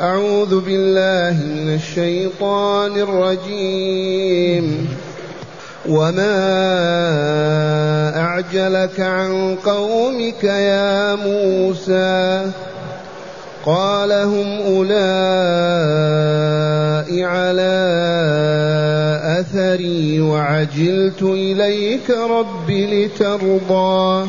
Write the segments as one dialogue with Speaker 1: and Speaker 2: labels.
Speaker 1: أعوذ بالله من الشيطان الرجيم. وما أعجلك عن قومك يا موسى؟ قال هم أولئك على أثري وعجلت إليك رب لترضى.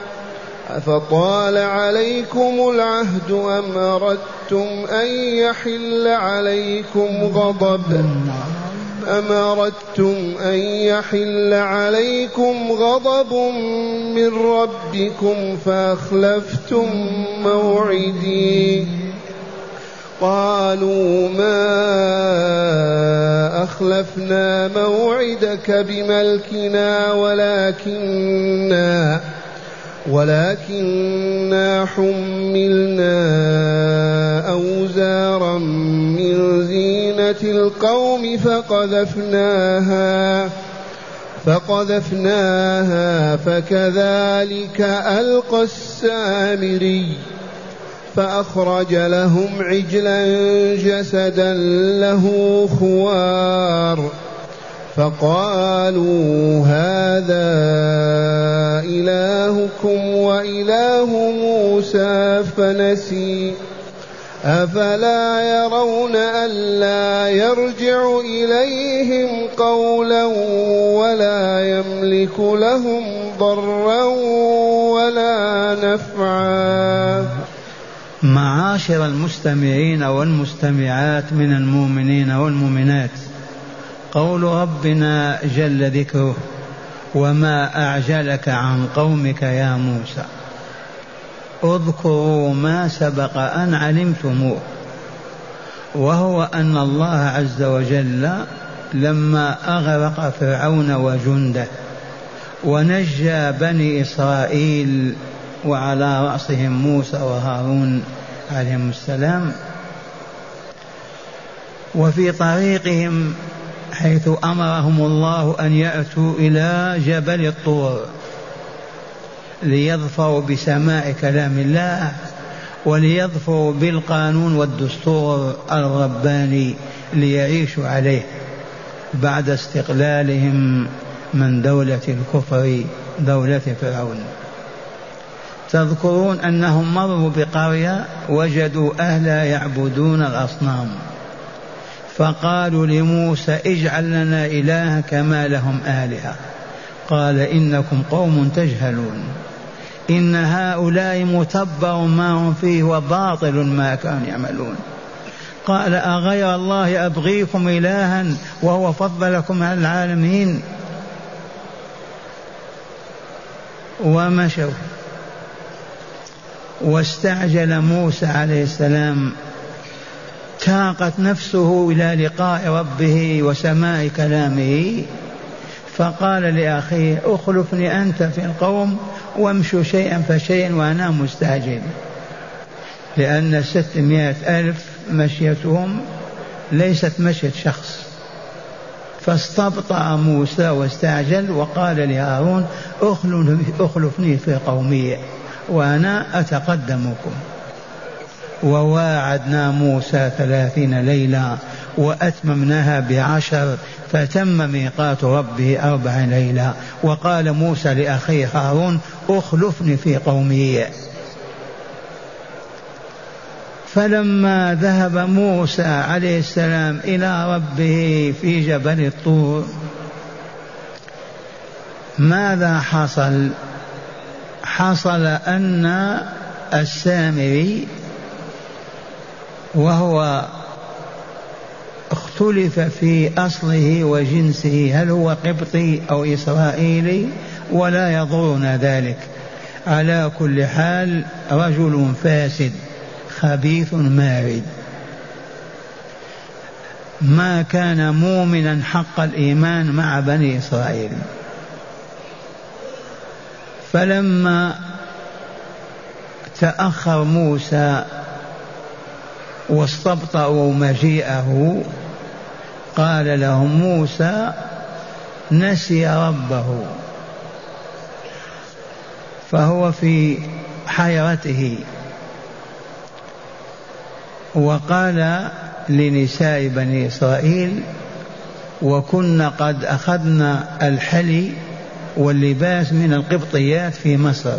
Speaker 1: أفطال عليكم العهد أم أردتم أن يحل عليكم غضب؟ أم أردتم أن يحل عليكم غضب من ربكم فأخلفتم موعدي؟ قالوا ما أخلفنا موعدك بملكنا ولكننا ولكنا حملنا أوزارا من زينة القوم فقذفناها فقذفناها فكذلك ألقى السامري فأخرج لهم عجلا جسدا له خوار فقالوا هذا إلهكم وإله موسى فنسي. أفلا يرون ألا يرجع إليهم قولا ولا يملك لهم ضرا ولا نفعا.
Speaker 2: معاشر المستمعين والمستمعات من المؤمنين والمؤمنات قول ربنا جل ذكره. وما أعجلك عن قومك يا موسى. اذكروا ما سبق أن علمتموه وهو أن الله عز وجل لما أغرق فرعون وجنده ونجى بني إسرائيل وعلى رأسهم موسى وهارون عليهم السلام وفي طريقهم حيث أمرهم الله أن يأتوا إلى جبل الطور ليظفروا بسماع كلام الله وليظفروا بالقانون والدستور الرباني ليعيشوا عليه بعد استقلالهم من دولة الكفر دولة فرعون. تذكرون أنهم مروا بقرية وجدوا أهلا يعبدون الأصنام. فقالوا لموسى اجعل لنا إلها كما لهم آلهة. قال إنكم قوم تجهلون. إن هؤلاء متبر ما هم فيه وباطل ما كانوا يعملون. قال أغير الله أبغيكم إلها وهو فضلكم على العالمين. ومشوا. واستعجل موسى عليه السلام. تاقت نفسه إلى لقاء ربه وسماع كلامه فقال لأخيه أخلفني أنت في القوم وامشوا شيئا فشيئا وأنا مستعجل. لأن ستمائة ألف مشيتهم ليست مشية شخص. فاستبطأ موسى واستعجل وقال لهارون أخلفني في قومي وأنا أتقدمكم. وواعدنا موسى ثلاثين ليلة وأتممناها بعشر فتم ميقات ربه أربع ليلة وقال موسى لأخيه هارون أخلفني في قومي. فلما ذهب موسى عليه السلام إلى ربه في جبل الطور ماذا حصل؟ حصل أن السامري وهو اختلف في أصله وجنسه هل هو قبطي أو إسرائيلي؟ ولا يضرنا ذلك. على كل حال رجل فاسد خبيث مارد. ما كان مؤمنا حق الإيمان مع بني إسرائيل. فلما تأخر موسى واستبطأوا مجيئه. قال لهم موسى نسي ربه. فهو في حيرته. وقال لنساء بني إسرائيل وكنا قد أخذنا الحلي واللباس من القبطيات في مصر.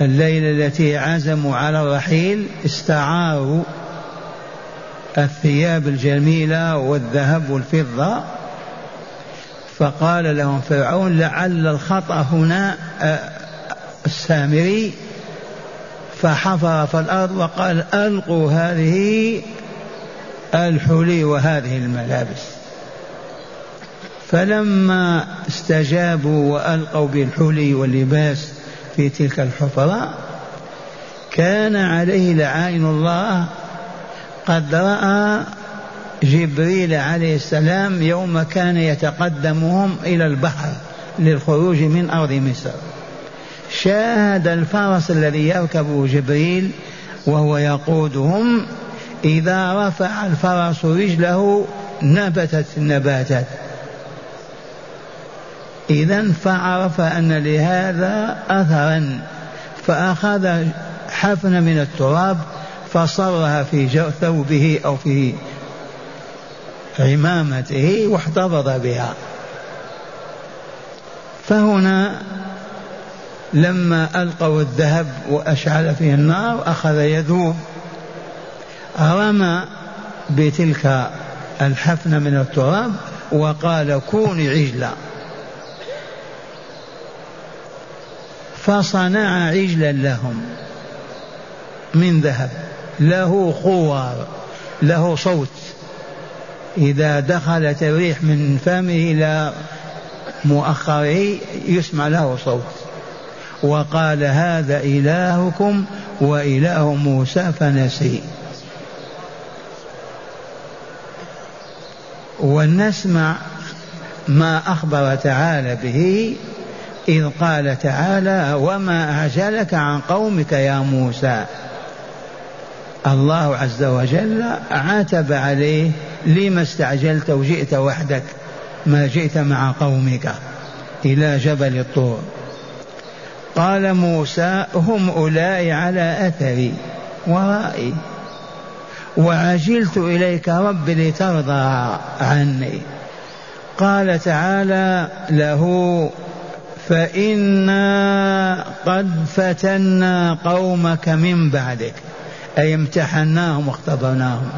Speaker 2: الليلة التي عزموا على الرحيل استعاروا الثياب الجميلة والذهب والفضة. فقال لهم فرعون لعل الخطأ هنا آه، السامري. فحفر في الأرض وقال ألقوا هذه الحلي وهذه الملابس. فلما استجابوا وألقوا بالحلي واللباس في تلك الحفرة كان عليه لعائن الله قد رأى جبريل عليه السلام يوم كان يتقدمهم إلى البحر للخروج من أرض مصر. شاهد الفرس الذي يركبه جبريل وهو يقودهم إذا رفع الفرس رجله نبتت النباتات. إذا فعرف أن لهذا أثرا فأخذ حفنة من التراب فصرها في ثوبه أو في عمامته واحتفظ بها. فهنا لما ألقوا الذهب وأشعل فيه النار أخذ يذوب رمى بتلك الحفنة من التراب وقال كوني عجلا. فصنع عجلا لهم من ذهب. له خوار له صوت. إذا دخلت الريح من فمه إلى مؤخره يسمع له صوت. وقال هذا إلهكم وإله موسى فنسي. ونسمع ما أخبر تعالى به إذ قال تعالى وما أعجلك عن قومك يا موسى. الله عز وجل عاتب عليه لما استعجلت وجئت وحدك؟ ما جئت مع قومك إلى جبل الطور. قال موسى هم أولئك على أثري ورائي وعجلت إليك رب لترضى عني. قال تعالى له فإنا قد فتنا قومك من بعدك. أي امتحناهم واختبرناهم.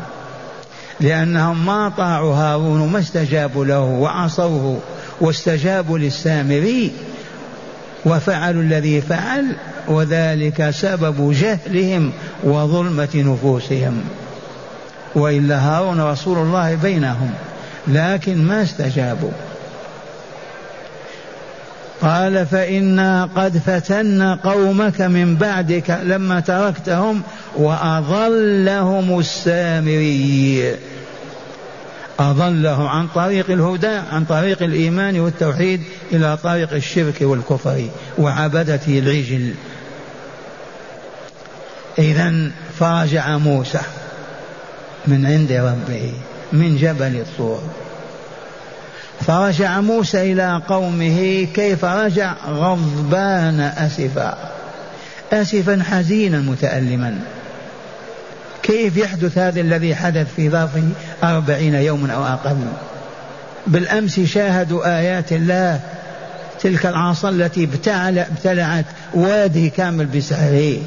Speaker 2: لأنهم ما طاعوا هارون وما استجابوا له وعصوه واستجابوا للسامري وفعلوا الذي فعل وذلك سبب جهلهم وظلمة نفوسهم. وإلا هارون رسول الله بينهم لكن ما استجابوا. قال فإنا قد فتنا قومك من بعدك لما تركتهم وأضلهم السامري. أضله عن طريق الهدى عن طريق الإيمان والتوحيد إلى طريق الشرك والكفر وعبدة العجل. إذا فرجع موسى من عند ربه من جبل الطور. فرجع موسى إلى قومه كيف رجع غضبان أسفا. أسفا حزينا متألما. كيف يحدث هذا الذي حدث في ظرف أربعين يوما أو أقل؟ بالأمس شاهدوا آيات الله تلك العصا التي ابتلعت وادي كامل بسحره.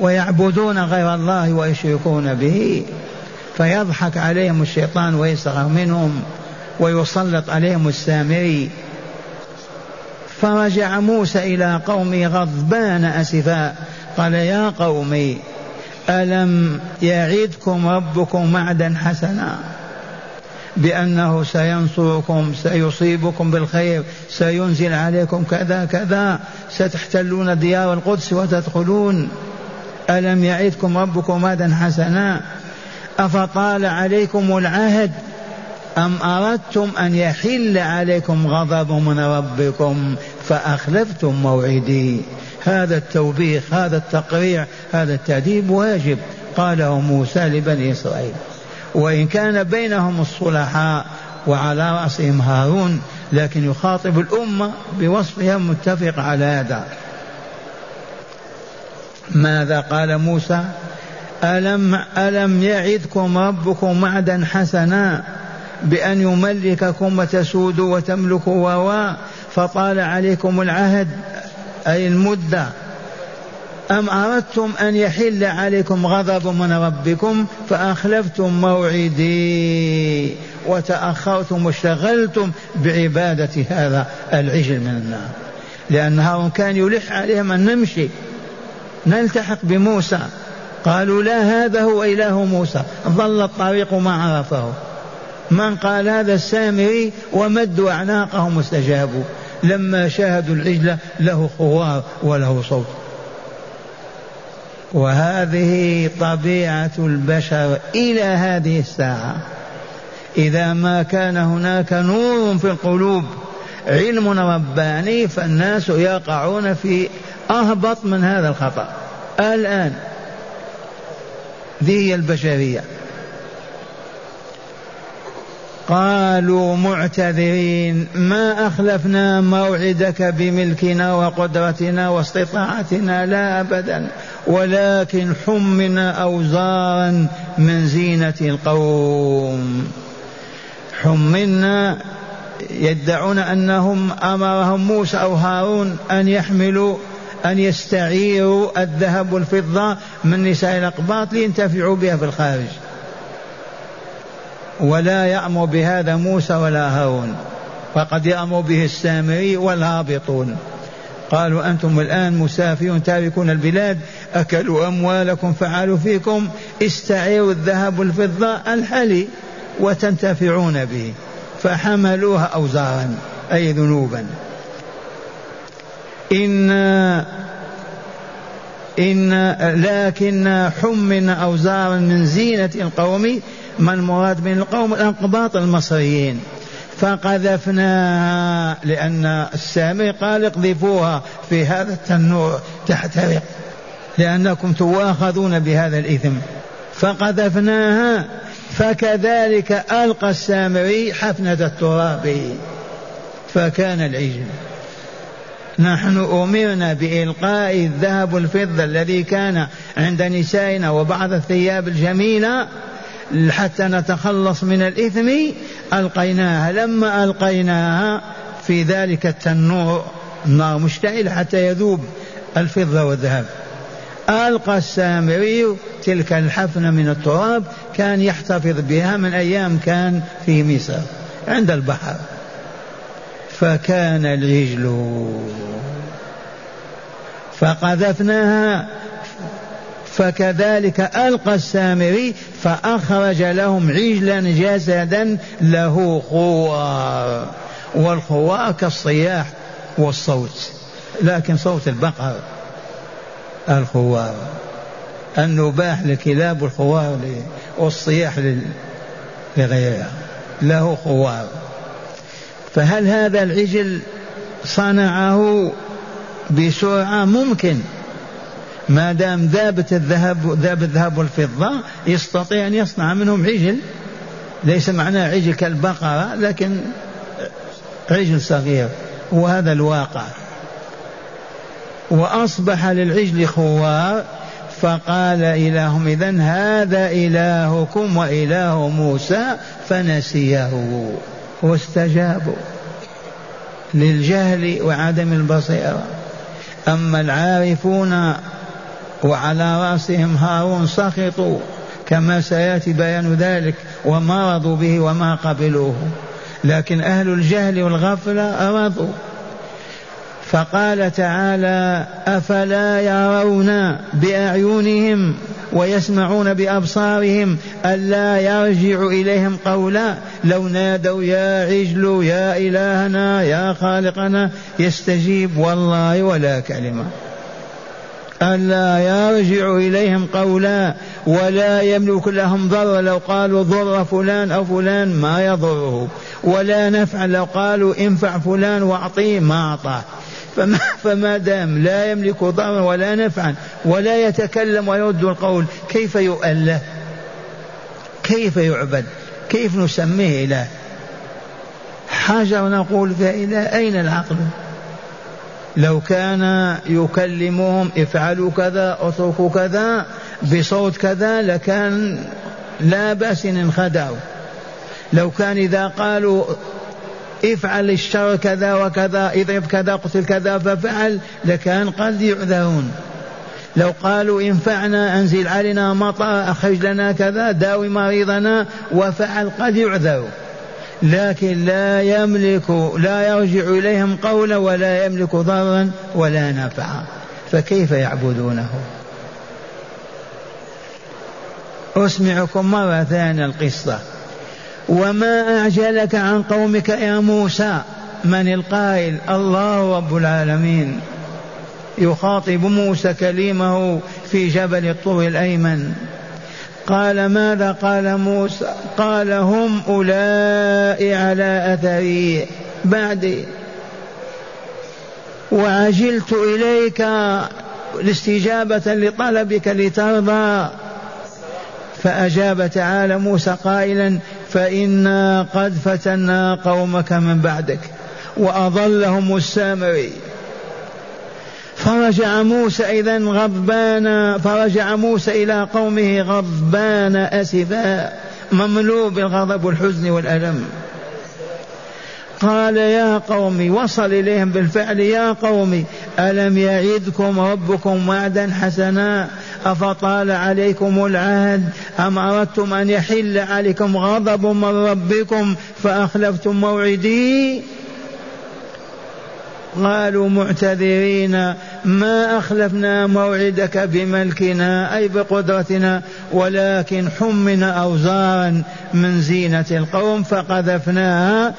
Speaker 2: ويعبدون غير الله ويشركون به. فيضحك عليهم الشيطان ويسخر منهم ويسلط عليهم السامري. فرجع موسى إلى قومه غضبان أسفا. قال يا قومي ألم يعدكم ربكم معدا حسنا بأنه سينصركم سيصيبكم بالخير سينزل عليكم كذا كذا ستحتلون ديار القدس وتدخلون. ألم يعدكم ربكم وعدا حسنا أفطال عليكم العهد أم أردتم أن يحل عليكم غضب من ربكم فأخلفتم موعدي؟ هذا التوبيخ هذا التقريع هذا التأديب واجب قاله موسى لبني إسرائيل. وإن كان بينهم الصلحاء وعلى رأسهم هارون لكن يخاطب الأمة بوصفها متفق على هذا. ماذا قال موسى؟ ألم ألم يعدكم ربكم وعدا حسنا بأن يملككم وتسودوا وتملكوا و فطال عليكم العهد أي المدة. أم أردتم أن يحل عليكم غضب من ربكم فأخلفتم موعدي وتأخرتم واشتغلتم بعبادة هذا العجل من النار. لأن هارون كان يلح عليهم أن نمشي. نلتحق بموسى. قالوا لا هذا هو إله موسى. ظل الطريق ما عرفه. من قال هذا السامري ومدوا أعناقهم واستجابوا. لما شاهدوا العجل له خوار وله صوت. وهذه طبيعة البشر إلى هذه الساعة. إذا ما كان هناك نور في القلوب علم رباني فالناس يقعون في أهبط من هذا الخطأ. الآن ذي هي البشرية. قالوا معتذرين ما أخلفنا موعدك بملكنا وقدرتنا واستطاعتنا لا أبدا ولكن حمنا أوزارا من زينة القوم. حملنا يدعون أنهم أمرهم موسى أو هارون أن يحملوا أن يستعيروا الذهب والفضة من نساء الأقباط لينتفعوا بها في الخارج. ولا يأمر بهذا موسى ولا هارون. فقد يأمر به السامري والهابطون. قالوا أنتم الآن مسافرون تاركون البلاد. أكلوا أموالكم فعلوا فيكم. استعيروا الذهب والفضة الحلي وتنتفعون به. فحملوها أوزارا أي ذنوبا. إنا إن لكن حملنا أوزارا من زينة القوم ما المراد من القوم؟ الأنقباط المصريين. فقذفناها لأن السامي قال اقذفوها في هذا التنور تحترق. لأنكم تواخذون بهذا الإثم. فقذفناها فكذلك ألقى السامري حفنة التراب. فكان العجل. نحن أمرنا بإلقاء الذهب والفضة الذي كان عند نسائنا وبعض الثياب الجميلة حتى نتخلص من الإثم ألقيناها. لما ألقيناها في ذلك التنور النار مشتعلة حتى يذوب الفضة والذهب. ألقى السامري تلك الحفنة من التراب كان يحتفظ بها من أيام كان في مصر عند البحر. فكان العجل فقذفناها فكذلك ألقى السامري فأخرج لهم عجلا جسدا له خوار والخوار كالصياح والصوت لكن صوت البقر الخوار النباح للكلاب والخوار والصياح لغيرها له خوار فهل هذا العجل صنعه بسرعة ممكن؟ ما دام ذابت الذهب ذاب الذهب والفضة يستطيع أن يصنع منهم عجل. ليس معناه عجل كالبقرة لكن عجل صغير. وهذا الواقع. وأصبح للعجل خوار فقال إلههم إذا هذا إلهكم وإله موسى فنسيه. واستجابوا للجهل وعدم البصيرة. أما العارفون وعلى رأسهم هارون سخطوا كما سيأتي بيان ذلك وما رضوا به وما قبلوه. لكن أهل الجهل والغفلة رضوا فقال تعالى أفلا يرون بأعينهم ويسمعون بأبصارهم ألا يرجع إليهم قولا لو نادوا يا عجل يا إلهنا يا خالقنا يستجيب والله ولا كلمة. ألا يرجع إليهم قولا ولا يملك لهم ضر لو قالوا ضر فلان أو فلان ما يضره ولا نفع لو قالوا انفع فلان واعطيه ما أعطاه. فما, فما دام لا يملك ضرا ولا نفعا ولا يتكلم ويرد القول كيف يؤله كيف يعبد؟ كيف نسميه إله؟ حجر نقول فإلى أين العقل؟ لو كان يكلمهم افعلوا كذا اتركوا كذا بصوت كذا لكان لا بأس إن انخدعوا. لو كان إذا قالوا افعل الشر كذا وكذا اضرب كذا قتل كذا ففعل لكان قد يعذرون لو قالوا انفعنا أنزل علينا مطر أخرج لنا كذا داوي مريضنا وفعل قد يعذر. لكن لا يملك لا يرجع إليهم قولا ولا يملك ضرا ولا نفعا. فكيف يعبدونه؟ أسمعكم مرة ثانية القصة. وما أعجلك عن قومك يا موسى؟ من القائل الله رب العالمين. يخاطب موسى كليمه في جبل الطور الأيمن. قال ماذا قال موسى؟ قال هم أولئك على أثري بعدي. وعجلت إليك الاستجابة لطلبك لترضى. فأجاب تعالى موسى قائلا فإنا قد فتنا قومك من بعدك وأضلهم السامري. فرجع موسى إذا غضبان فرجع موسى إلى قومه غضبان أسفا. مملوء بالغضب والحزن والألم. قال يا قوم وصل إليهم بالفعل يا قوم ألم يعدكم ربكم وعدا حسنا؟ أفطال عليكم العهد؟ أم أردتم أن يحل عليكم غضب من ربكم فأخلفتم موعدي؟ قالوا معتذرين ما أخلفنا موعدك بملكنا أي بقدرتنا ولكن حمنا أوزارا من زينة القوم فقذفناها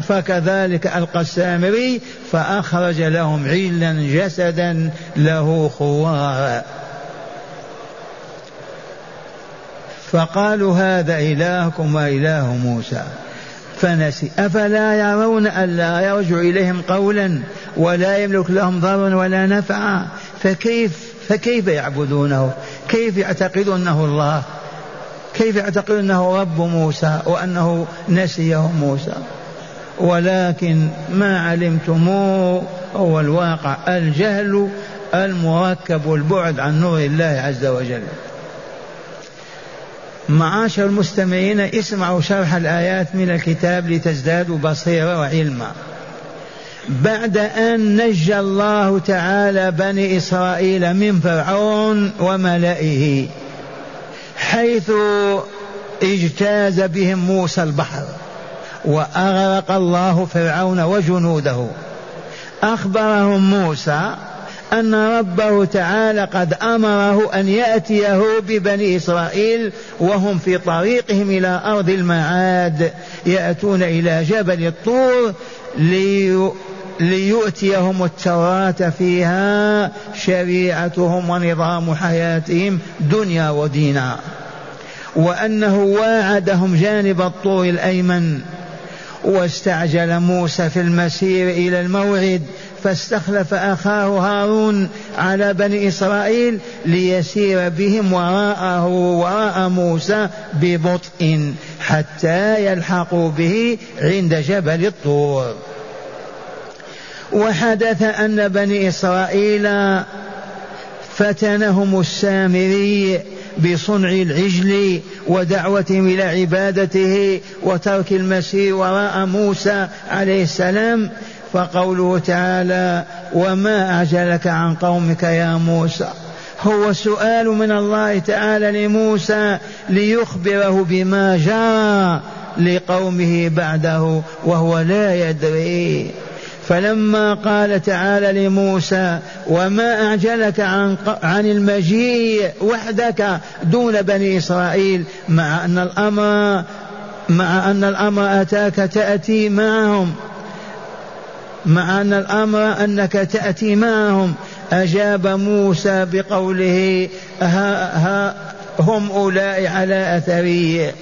Speaker 2: فكذلك ألقى السامري فأخرج لهم عيلا جسدا له خوار. فقالوا هذا إلهكم وإله موسى. فنسي. أفلا يرون ألا يرجع إليهم قولا ولا يملك لهم ضرا ولا نفعا؟ فكيف فكيف يعبدونه؟ كيف يعتقدون أنه الله؟ كيف يعتقدون أنه رب موسى وأنه نسيه موسى؟ ولكن ما علمتموه هو الواقع. الجهل المركب والبعد عن نور الله عز وجل. معاشر المستمعين اسمعوا شرح الآيات من الكتاب لتزدادوا بصيرة وعلما. بعد أن نجى الله تعالى بني إسرائيل من فرعون وملئه حيث اجتاز بهم موسى البحر وأغرق الله فرعون وجنوده أخبرهم موسى أن ربه تعالى قد أمره أن يأتيه ببني إسرائيل وهم في طريقهم إلى أرض المعاد يأتون إلى جبل الطور لي ليؤتيهم التوراة فيها شريعتهم ونظام حياتهم دنيا ودينا وأنه واعدهم جانب الطور الأيمن واستعجل موسى في المسير إلى الموعد فاستخلف أخاه هارون على بني إسرائيل ليسير بهم وراءه وراء موسى ببطء حتى يلحقوا به عند جبل الطور. وحدث أن بني إسرائيل فتنهم السامري بصنع العجل ودعوتهم إلى عبادته وترك المسير وراء موسى عليه السلام فقوله تعالى وما أعجلك عن قومك يا موسى؟ هو سؤال من الله تعالى لموسى ليخبره بما جرى لقومه بعده وهو لا يدري. فلما قال تعالى لموسى وما أعجلك عن, عن المجيء وحدك دون بني إسرائيل مع أن الأمر مع أن الأمر أتاك تأتي معهم. مع أن الأمر أنك تأتي معهم. أجاب موسى بقوله ها ها هم أولئك على أثري.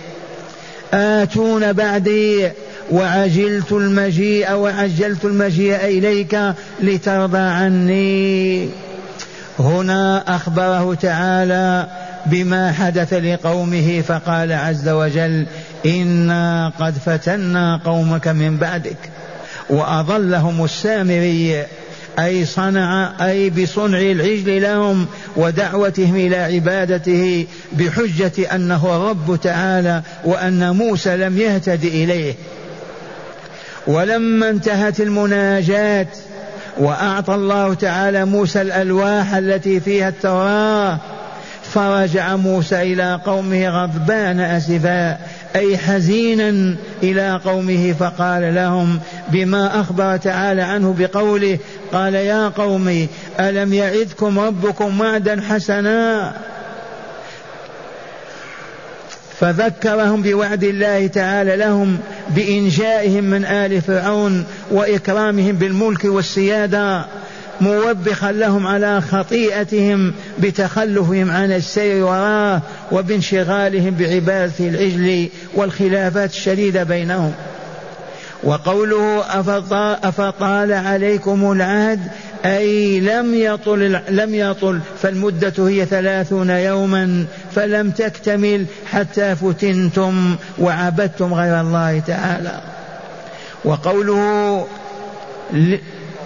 Speaker 2: آتون بعدي وعجلت المجيء وعجلت المجيء إليك لترضى عني. هنا أخبره تعالى بما حدث لقومه فقال عز وجل إنا قد فتنا قومك من بعدك. وأضلهم السامري أي صنع أي بصنع العجل لهم ودعوتهم إلى عبادته بحجة أنه الرب تعالى وأن موسى لم يهتد إليه. ولما انتهت المناجاة وأعطى الله تعالى موسى الألواح التي فيها التوراة فرجع موسى إلى قومه غضبان أسفا أي حزينا إلى قومه فقال لهم بما أخبر تعالى عنه بقوله قال يا قوم ألم يعدكم ربكم وعدا حسنا فذكرهم بوعد الله تعالى لهم بإنجائهم من آل فرعون وإكرامهم بالملك والسيادة موبخا لهم على خطيئتهم بتخلفهم عن السير وراه وبانشغالهم بعبادة العجل والخلافات الشديدة بينهم. وقوله أفطال عليكم العهد أي لم يطل لم يطل فالمدة هي ثلاثون يوما فلم تكتمل حتى فتنتم وعبدتم غير الله تعالى. وقوله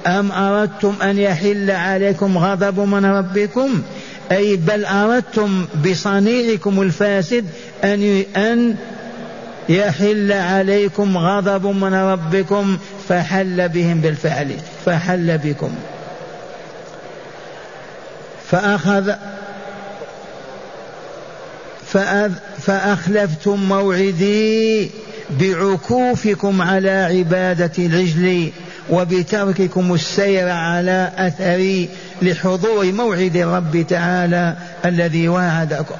Speaker 2: أم أردتم أن يحل عليكم غضب من ربكم؟ أي بل أردتم بصنيعكم الفاسد أن أن يحل عليكم غضب من ربكم فحل بهم بالفعل فحل بكم. فأخذ فأخلفتم موعدي بعكوفكم على عبادة العجل وبترككم السير على أثري لحضور موعد الرب تعالى الذي وعدكم.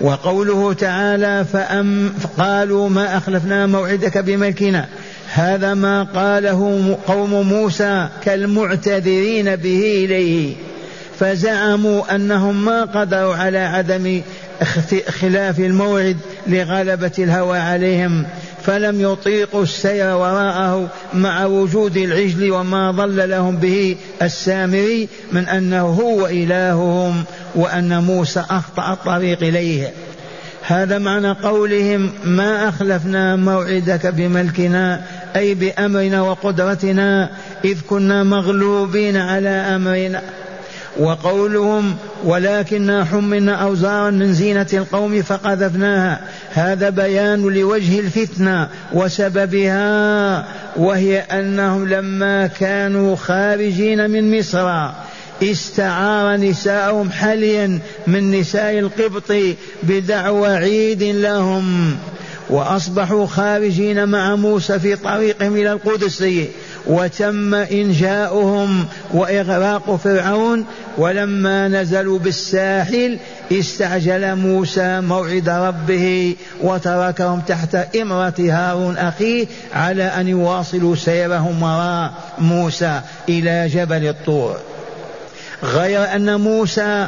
Speaker 2: وقوله تعالى فأم قالوا ما أخلفنا موعدك بملكنا. هذا ما قاله قوم موسى كالمعتذرين به إليه. فزعموا أنهم ما قدروا على عدم خلاف الموعد لغلبة الهوى عليهم. فلم يطيقوا السير وراءه مع وجود العجل وما ضل لهم به السامري من أنه هو إلههم وأن موسى أخطأ الطريق إليه. هذا معنى قولهم ما أخلفنا موعدك بملكنا أي بأمرنا وقدرتنا إذ كنا مغلوبين على أمرنا. وقولهم ولكننا حملنا أوزارا من زينة القوم فقذفناها. هذا بيان لوجه الفتنة وسببها وهي أنهم لما كانوا خارجين من مصر استعار نساءهم حليا من نساء القبط بدعوى عيد لهم وأصبحوا خارجين مع موسى في طريقهم إلى القدس. وتم إنجاؤهم وإغراق فرعون ولما نزلوا بالساحل استعجل موسى موعد ربه وتركهم تحت إمرة هارون أخيه على أن يواصلوا سيرهم وراء موسى إلى جبل الطور. غير أن موسى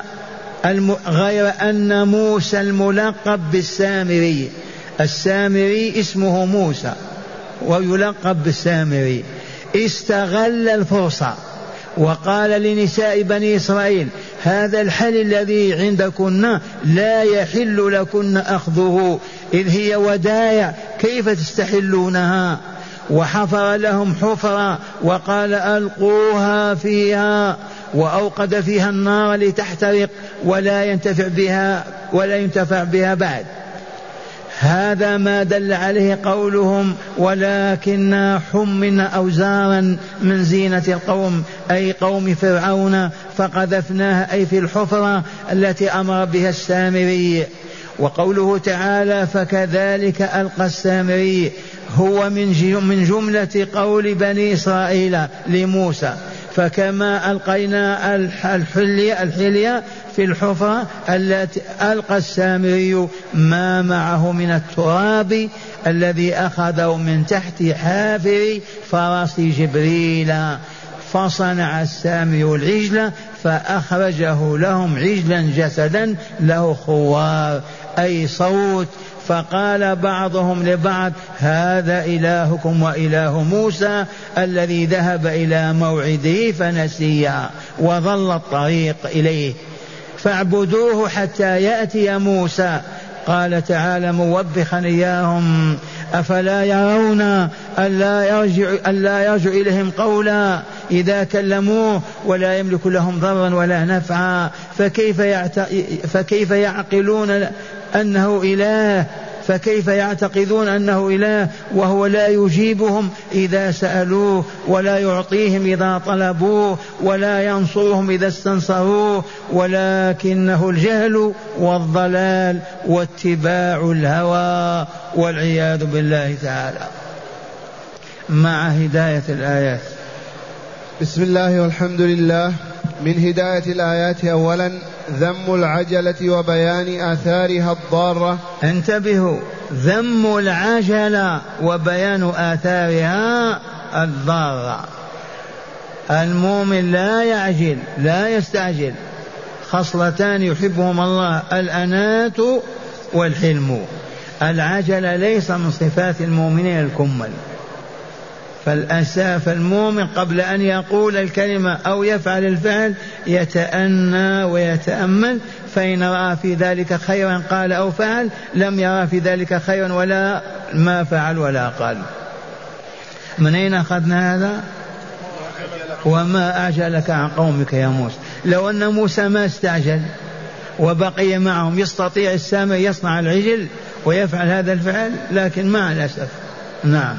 Speaker 2: الم... غير أن موسى الملقب بالسامري. السامري اسمه موسى ويلقب بالسامري. استغل الفرصة وقال لنساء بني إسرائيل هذا الحل الذي عندكن لا يحل لكن أخذه. إذ هي ودايع كيف تستحلونها؟ وحفر لهم حفرة وقال ألقوها فيها وأوقد فيها النار لتحترق ولا ينتفع بها ولا ينتفع بها بعد. هذا ما دل عليه قولهم ولكنا حملنا أوزارا من زينة القوم أي قوم فرعون فقذفناها أي في الحفرة التي أمر بها السامري. وقوله تعالى فكذلك ألقى السامري هو من جملة قول بني إسرائيل لموسى. فكما ألقينا الحلية, الحلية في الحفرة التي ألقى السامري ما معه من التراب الذي أخذه من تحت حافر فرس جبريل. فصنع السامي العجل فأخرجه لهم عجلا جسدا له خوار أي صوت فقال بعضهم لبعض هذا إلهكم وإله موسى الذي ذهب إلى موعده فنسيا وظل الطريق إليه. فاعبدوه حتى يأتي موسى. قال تعالى موبخا إياهم أفلا يرون ألا يرجع, ألا يرجع إليهم قولا إذا كلموه ولا يملك لهم ضرا ولا نفعا فكيف, يعت... فكيف يعقلون أنه إله؟ فكيف يعتقدون أنه إله؟ وهو لا يجيبهم إذا سألوه ولا يعطيهم إذا طلبوه ولا ينصرهم إذا استنصروه ولكنه الجهل والضلال واتباع الهوى والعياذ بالله تعالى. مع هداية الآيات.
Speaker 1: بسم الله والحمد لله. من هداية الآيات اولا ذم العجلة وبيان آثارها الضارة.
Speaker 2: انتبهوا ذم العجلة وبيان آثارها الضارة. المؤمن لا يعجل لا يستعجل. خصلتان يحبهما الله الأنات والحلم. العجلة ليس من صفات المؤمنين الكمل. فالأساف المؤمن قبل أن يقول الكلمة أو يفعل الفعل يتأنى ويتأمل فإن رأى في ذلك خيرا قال أو فعل لم يرى في ذلك خيرا ولا ما فعل ولا قال. من أين أخذنا هذا؟ وما أعجلك عن قومك يا موسى؟ لو أن موسى ما استعجل وبقي معهم يستطيع السامع يصنع العجل ويفعل هذا الفعل لكن مع الأسف. نعم.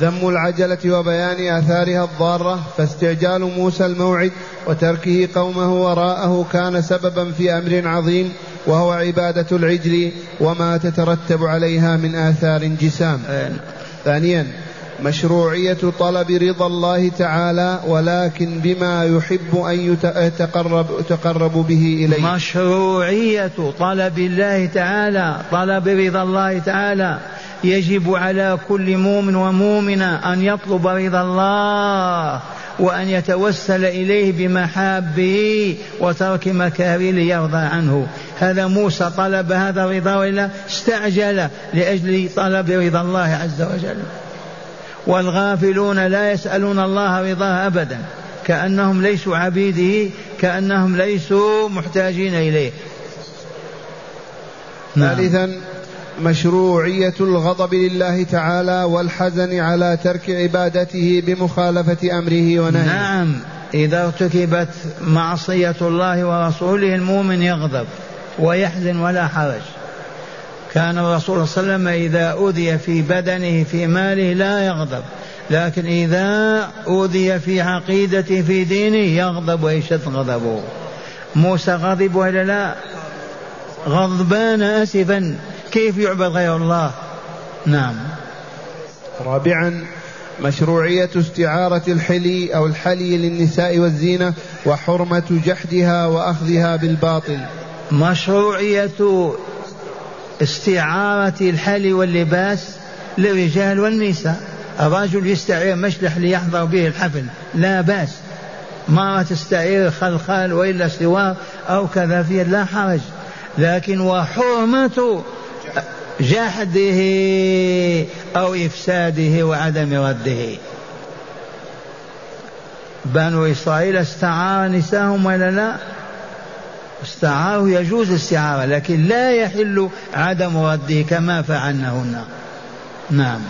Speaker 1: ذم العجلة وبيان آثارها الضارة فاستعجال موسى الموعد وتركه قومه وراءه كان سببا في أمر عظيم وهو عبادة العجل وما تترتب عليها من آثار جسام ثانيا مشروعية طلب رضا الله تعالى ولكن بما يحب أن يتقرب تقرب به إليه.
Speaker 2: مشروعية طلب الله تعالى طلب رضا الله تعالى. يجب على كل مؤمن ومؤمنة أن يطلب رضا الله وأن يتوسل إليه بمحابه وترك مكاره ليرضى عنه. هذا موسى طلب هذا الرضا وإلا استعجل لأجل طلب رضا الله عز وجل. والغافلون لا يسألون الله رضاه أبدا. كأنهم ليسوا عبيده كأنهم ليسوا محتاجين إليه.
Speaker 1: نعم. ثالثا مشروعية الغضب لله تعالى والحزن على ترك عبادته بمخالفة أمره ونهيه.
Speaker 2: نعم إذا ارتكبت معصية الله ورسوله المؤمن يغضب ويحزن ولا حرج. كان الرسول صلى الله عليه وسلم إذا أوذي في بدنه في ماله لا يغضب لكن إذا أوذي في عقيدته في دينه يغضب ويشد غضبه. موسى غضب ولا لا؟ غضبان أسفا. كيف يعبد غير الله؟ نعم.
Speaker 1: رابعا مشروعية استعارة الحلي أو الحلي للنساء والزينة وحرمة جحدها وأخذها بالباطل.
Speaker 2: مشروعية استعارة الحلي واللباس للرجال والنساء. الرجل يستعير مشلح ليحضر به الحفل لا بأس. مرة تستعير خلخال وإلا سوار أو كذا فيه لا حرج. لكن وحرمة جحده أو إفساده وعدم رده. بنو إسرائيل استعار نساءهم ولا لا؟ استعاروا يجوز الاستعارة لكن لا يحل عدم رده كما فعلنهن نعم.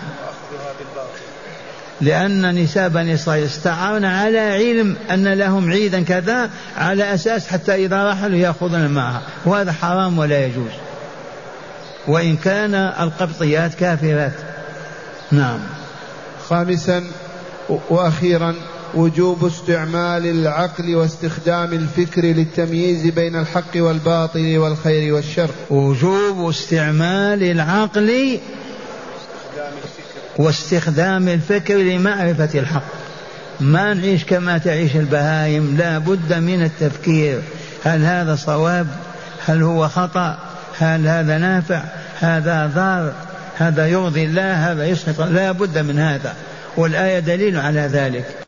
Speaker 2: لأن نساء بني إسرائيل استعارن على علم أن لهم عيدا كذا على أساس حتى إذا رحلوا يأخذون معها وهذا حرام ولا يجوز. وإن كان القبطيات كافرات. نعم.
Speaker 1: خامسا وأخيرا وجوب استعمال العقل واستخدام الفكر للتمييز بين الحق والباطل والخير والشر.
Speaker 2: وجوب استعمال العقل واستخدام الفكر لمعرفة الحق. ما نعيش كما تعيش البهائم لا بد من التفكير. هل هذا صواب؟ هل هو خطأ؟ هل هذا نافع؟ هذا ضار. هذا يرضي الله هذا يسخط لا بد من هذا. والآية دليل على ذلك.